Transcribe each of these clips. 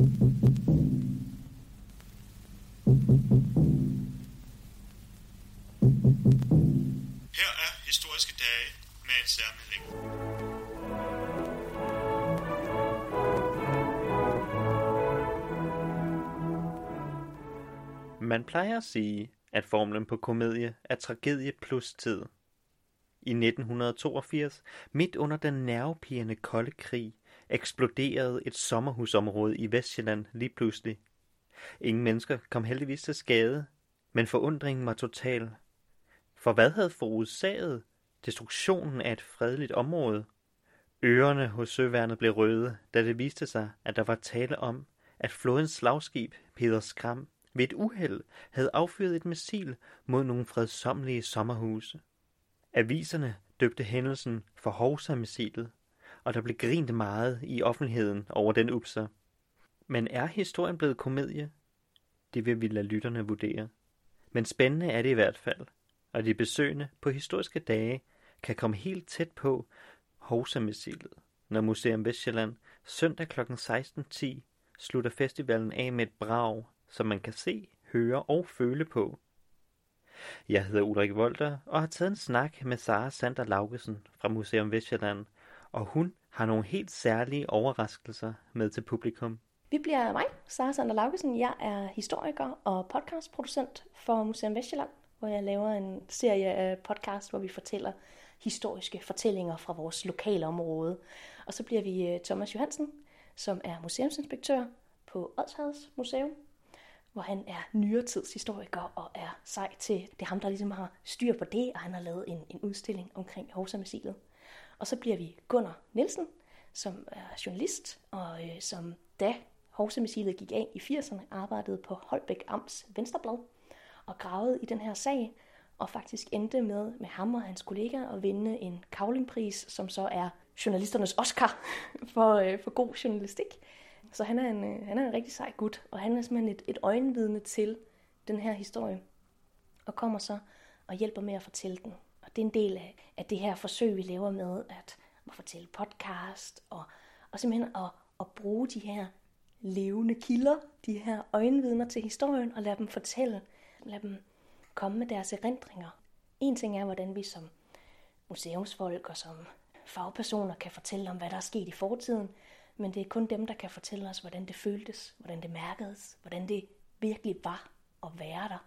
Her er historiske dage med en særmelding. Man plejer at sige, at formlen på komedie er tragedie plus tid. I 1982, midt under den nervepirrende kolde krig, eksploderede et sommerhusområde i Vestjylland lige pludselig. Ingen mennesker kom heldigvis til skade, men forundringen var total. For hvad havde forårsaget destruktionen af et fredeligt område? Ørerne hos søværnet blev røde, da det viste sig, at der var tale om, at flådens slagskib Peder Skram ved et uheld havde affyret et missil mod nogle fredsommelige sommerhuse. Aviserne døbte hændelsen for Hovsa-missilet, og der blev grint meget i offentligheden over den upser. Men er historien blevet komedie? Det vil vi lade lytterne vurdere. Men spændende er det i hvert fald, og de besøgende på historiske dage kan komme helt tæt på Hovsamissilet, når Museum Vestjylland søndag kl. 16.10 slutter festivalen af med et brag, som man kan se, høre og føle på. Jeg hedder Ulrik Volter og har taget en snak med Sara Sander Laugesen fra Museum Vestjylland, og hun har nogle helt særlige overraskelser med til publikum. Vi bliver mig, Sara Sander Laugesen. Jeg er historiker og podcastproducent for Museum Vestjylland, hvor jeg laver en serie af podcast, hvor vi fortæller historiske fortællinger fra vores lokale område. Og så bliver vi øh, Thomas Johansen, som er museumsinspektør på Odsherreds Museum, hvor han er nyere tidshistoriker og er sej til, det er ham, der ligesom har styr på det, og han har lavet en, en udstilling omkring Hovsa-missilet. Og så bliver vi Gunnar Nielsen, som er journalist, og øh, som da Hovsemissilet gik af i 80'erne, arbejdede på Holbæk Amts Venstreblad og gravede i den her sag, og faktisk endte med, med ham og hans kollegaer at vinde en kavlingpris, som så er journalisternes Oscar for, øh, for god journalistik. Så han er en, øh, han er en rigtig sej gut, og han er simpelthen et, et øjenvidne til den her historie, og kommer så og hjælper med at fortælle den. Og det er en del af, af det her forsøg, vi laver med at, at fortælle podcast, og, og simpelthen at, at bruge de her levende kilder, de her øjenvidner til historien, og lade dem fortælle, lade dem komme med deres erindringer. En ting er, hvordan vi som museumsfolk og som fagpersoner kan fortælle om, hvad der er sket i fortiden, men det er kun dem, der kan fortælle os, hvordan det føltes, hvordan det mærkedes, hvordan det virkelig var at være der.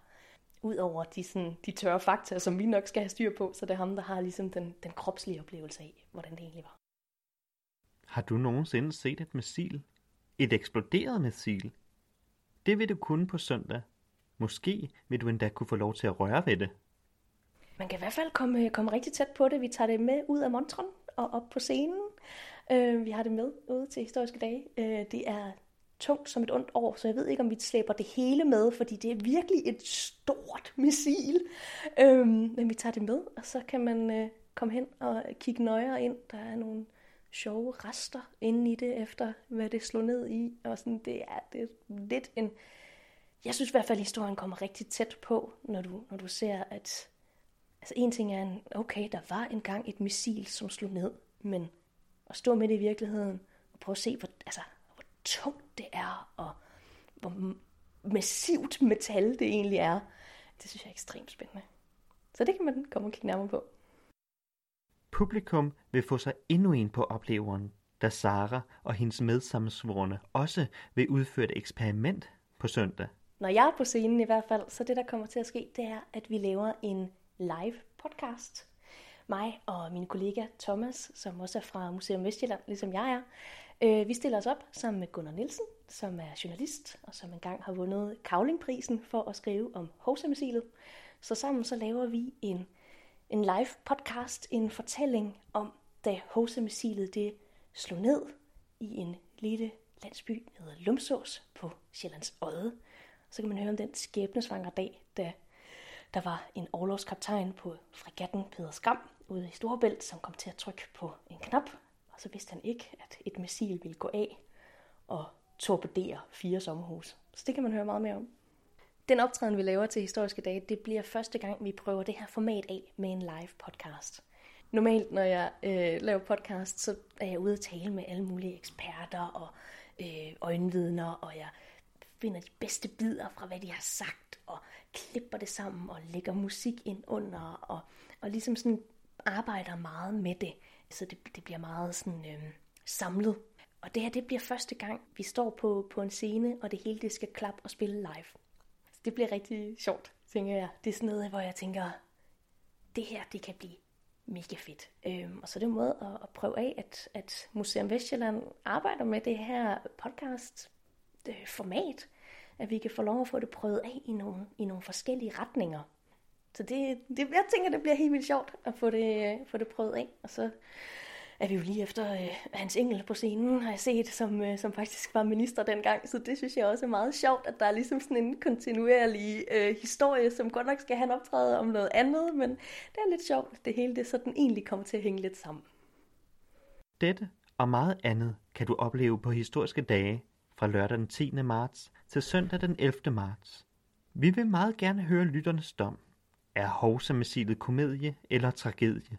Udover de, sådan, de tørre fakta, som vi nok skal have styr på, så det er ham, der har ligesom den, den kropslige oplevelse af, hvordan det egentlig var. Har du nogensinde set et missil? Et eksploderet missil? Det vil du kunne på søndag. Måske vil du endda kunne få lov til at røre ved det. Man kan i hvert fald komme, komme rigtig tæt på det. Vi tager det med ud af montren og op på scenen. Øh, vi har det med ude til historiske dage. Øh, det er tungt som et ondt år, så jeg ved ikke, om vi slæber det hele med, fordi det er virkelig et stort missil. Øhm, men vi tager det med, og så kan man øh, komme hen og kigge nøjere ind. Der er nogle sjove rester inde i det, efter hvad det slog ned i. Og sådan, det, er, det er lidt en... Jeg synes i hvert fald, at historien kommer rigtig tæt på, når du, når du ser, at... Altså en ting er, en, okay, der var engang et missil, som slog ned, men at stå midt i virkeligheden og prøve at se, hvor, altså, hvor tungt det er, og hvor massivt metal det egentlig er. Det synes jeg er ekstremt spændende. Så det kan man komme og kigge nærmere på. Publikum vil få sig endnu en på opleveren, da Sara og hendes medsammensvorne også vil udføre et eksperiment på søndag. Når jeg er på scenen i hvert fald, så det der kommer til at ske, det er, at vi laver en live podcast mig og min kollega Thomas, som også er fra Museum Vestjylland, ligesom jeg er, øh, vi stiller os op sammen med Gunnar Nielsen, som er journalist, og som engang har vundet Kavlingprisen for at skrive om Hovsamissilet. Så sammen så laver vi en, en live podcast, en fortælling om, da Hovsamissilet det slog ned i en lille landsby, der hedder Lumsås på Sjællands Odde. Så kan man høre om den skæbnesvangre dag, da der var en overlovskaptajn på fregatten Peder Skram, ude i Storebælt, som kom til at trykke på en knap, og så vidste han ikke, at et missil ville gå af og torpedere fire sommerhus. Så det kan man høre meget mere om. Den optræden, vi laver til Historiske Dage, det bliver første gang, vi prøver det her format af med en live podcast. normalt, når jeg øh, laver podcast, så er jeg ude at tale med alle mulige eksperter og øh, øjenvidner, og jeg finder de bedste bidder fra, hvad de har sagt, og klipper det sammen, og lægger musik ind under, og, og ligesom sådan arbejder meget med det. Så det, det bliver meget sådan øh, samlet. Og det her, det bliver første gang, vi står på, på en scene, og det hele det skal klappe og spille live. Så det bliver rigtig sjovt, tænker jeg. Det er sådan noget, hvor jeg tænker, det her, det kan blive mega fedt. Øhm, og så er det en måde at, at prøve af, at, at Museum Vestjylland arbejder med det her podcast-format, øh, at vi kan få lov at få det prøvet af i nogle, i nogle forskellige retninger. Så det, det, jeg tænker, det bliver helt vildt sjovt at få det, få det prøvet af. Og så er vi jo lige efter øh, Hans Engel på scenen, har jeg set, som, øh, som faktisk var minister dengang. Så det synes jeg også er meget sjovt, at der er ligesom sådan en kontinuerlig øh, historie, som godt nok skal have en optræde om noget andet, men det er lidt sjovt, det hele det sådan egentlig kommer til at hænge lidt sammen. Dette og meget andet kan du opleve på historiske dage fra lørdag den 10. marts til søndag den 11. marts. Vi vil meget gerne høre lytternes dom. Er Hovsa-missilet komedie eller tragedie?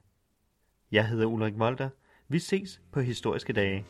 Jeg hedder Ulrik Volter. Vi ses på historiske dage.